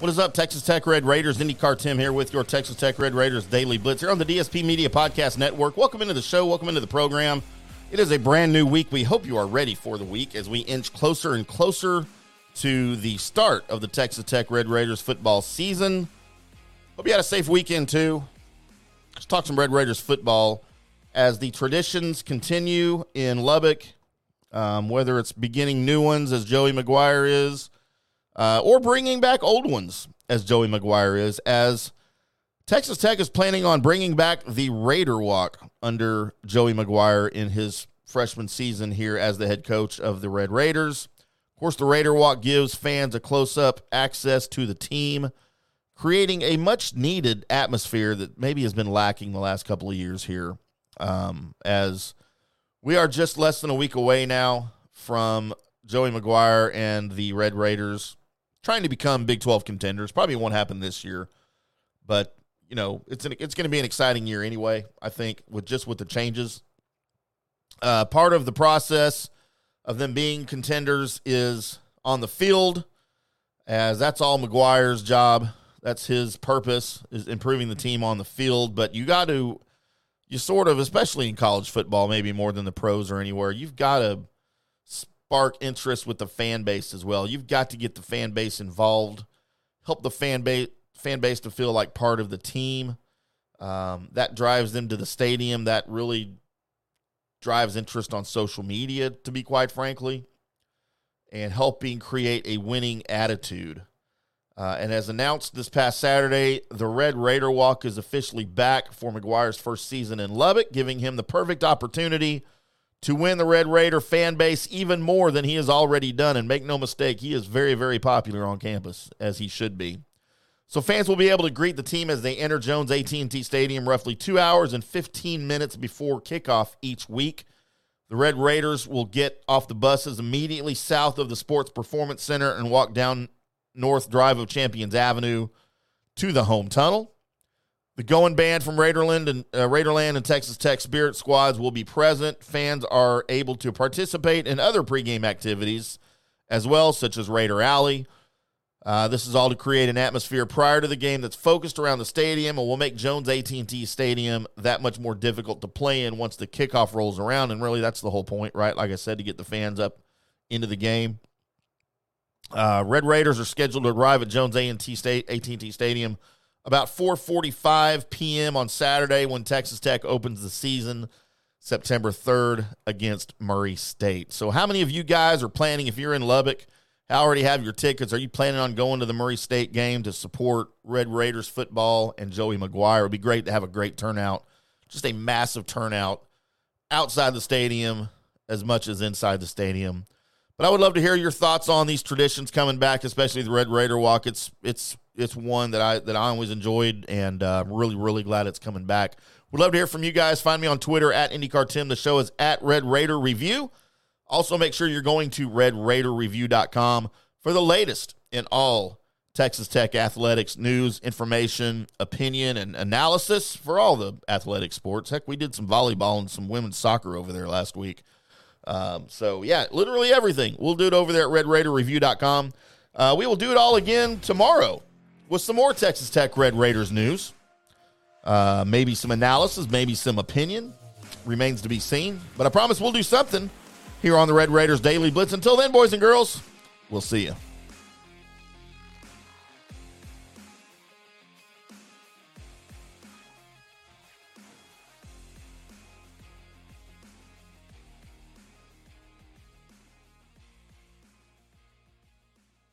What is up, Texas Tech Red Raiders? IndyCar Tim here with your Texas Tech Red Raiders Daily Blitz here on the DSP Media Podcast Network. Welcome into the show. Welcome into the program. It is a brand new week. We hope you are ready for the week as we inch closer and closer to the start of the Texas Tech Red Raiders football season. Hope you had a safe weekend too. Let's talk some Red Raiders football as the traditions continue in Lubbock, um, whether it's beginning new ones as Joey McGuire is uh, or bringing back old ones, as Joey McGuire is, as Texas Tech is planning on bringing back the Raider Walk under Joey McGuire in his freshman season here as the head coach of the Red Raiders. Of course, the Raider Walk gives fans a close up access to the team, creating a much needed atmosphere that maybe has been lacking the last couple of years here. Um, as we are just less than a week away now from Joey McGuire and the Red Raiders trying to become Big 12 contenders. Probably won't happen this year, but you know, it's an, it's going to be an exciting year anyway, I think, with just with the changes. Uh, part of the process of them being contenders is on the field, as that's all McGuire's job. That's his purpose is improving the team on the field. But you got to, you sort of, especially in college football, maybe more than the pros or anywhere, you've got to spark interest with the fan base as well. You've got to get the fan base involved, help the fan base fan base to feel like part of the team. Um, that drives them to the stadium. That really drives interest on social media, to be quite frankly, and helping create a winning attitude. Uh, and as announced this past Saturday, the Red Raider Walk is officially back for McGuire's first season in Lubbock, giving him the perfect opportunity to win the Red Raider fan base even more than he has already done. And make no mistake, he is very, very popular on campus, as he should be. So fans will be able to greet the team as they enter Jones AT&T Stadium roughly two hours and 15 minutes before kickoff each week. The Red Raiders will get off the buses immediately south of the Sports Performance Center and walk down North Drive of Champions Avenue to the home tunnel. The Goin' Band from Raiderland and uh, Raiderland and Texas Tech Spirit squads will be present. Fans are able to participate in other pregame activities as well, such as Raider Alley. Uh, this is all to create an atmosphere prior to the game that's focused around the stadium and will make Jones AT&T Stadium that much more difficult to play in once the kickoff rolls around. And really, that's the whole point, right? Like I said, to get the fans up into the game. Uh, Red Raiders are scheduled to arrive at Jones AT&T Stadium about 4:45 p.m. on Saturday when Texas Tech opens the season September 3rd against Murray State. So how many of you guys are planning if you're in Lubbock, I already have your tickets, are you planning on going to the Murray State game to support Red Raiders football and Joey McGuire? It'd be great to have a great turnout. Just a massive turnout outside the stadium as much as inside the stadium. But I would love to hear your thoughts on these traditions coming back, especially the Red Raider Walk. It's it's it's one that I that I always enjoyed, and uh, I'm really really glad it's coming back. We'd love to hear from you guys. Find me on Twitter at IndyCar Tim. The show is at Red Raider Review. Also, make sure you're going to RedRaiderReview.com for the latest in all Texas Tech athletics news, information, opinion, and analysis for all the athletic sports. Heck, we did some volleyball and some women's soccer over there last week. Um, so, yeah, literally everything. We'll do it over there at RedRaiderReview.com. Uh, we will do it all again tomorrow with some more Texas Tech Red Raiders news. Uh, maybe some analysis, maybe some opinion. Remains to be seen. But I promise we'll do something here on the Red Raiders Daily Blitz. Until then, boys and girls, we'll see you.